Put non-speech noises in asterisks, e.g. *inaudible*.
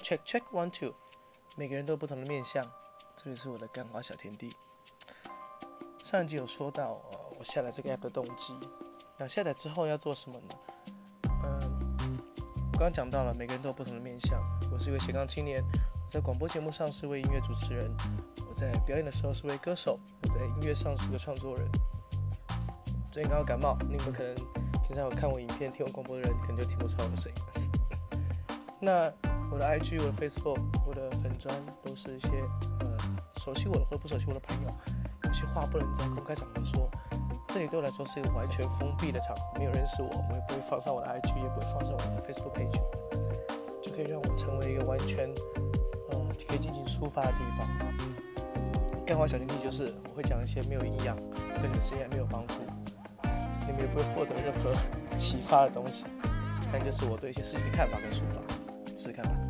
check check one two，每个人都有不同的面相，这里是我的干花小天地。上一集有说到，呃，我下载这个 app 的动机，那下载之后要做什么呢？嗯，我刚刚讲到了，每个人都有不同的面相。我是一位斜杠青年，在广播节目上是位音乐主持人，我在表演的时候是位歌手，我在音乐上是个创作人。最近刚好感冒，你们可能平常有看我影片、听我广播的人，可能就听不出来我的声音。*laughs* 那我的 IG、我的 Facebook、我的粉砖都是一些呃熟悉我的或者不熟悉我的朋友，有些话不能在公开场合说。这里对我来说是一个完全封闭的场合，没有认识我，我也不会放上我的 IG，也不会放上我的 Facebook page，就可以让我成为一个完全呃可以进行抒发的地方。干话小天地就是我会讲一些没有营养、对你的事业没有帮助。你们也不会获得任何 *laughs* 启发的东西，但就是我对一些事情的看法跟说法，试试试看吧。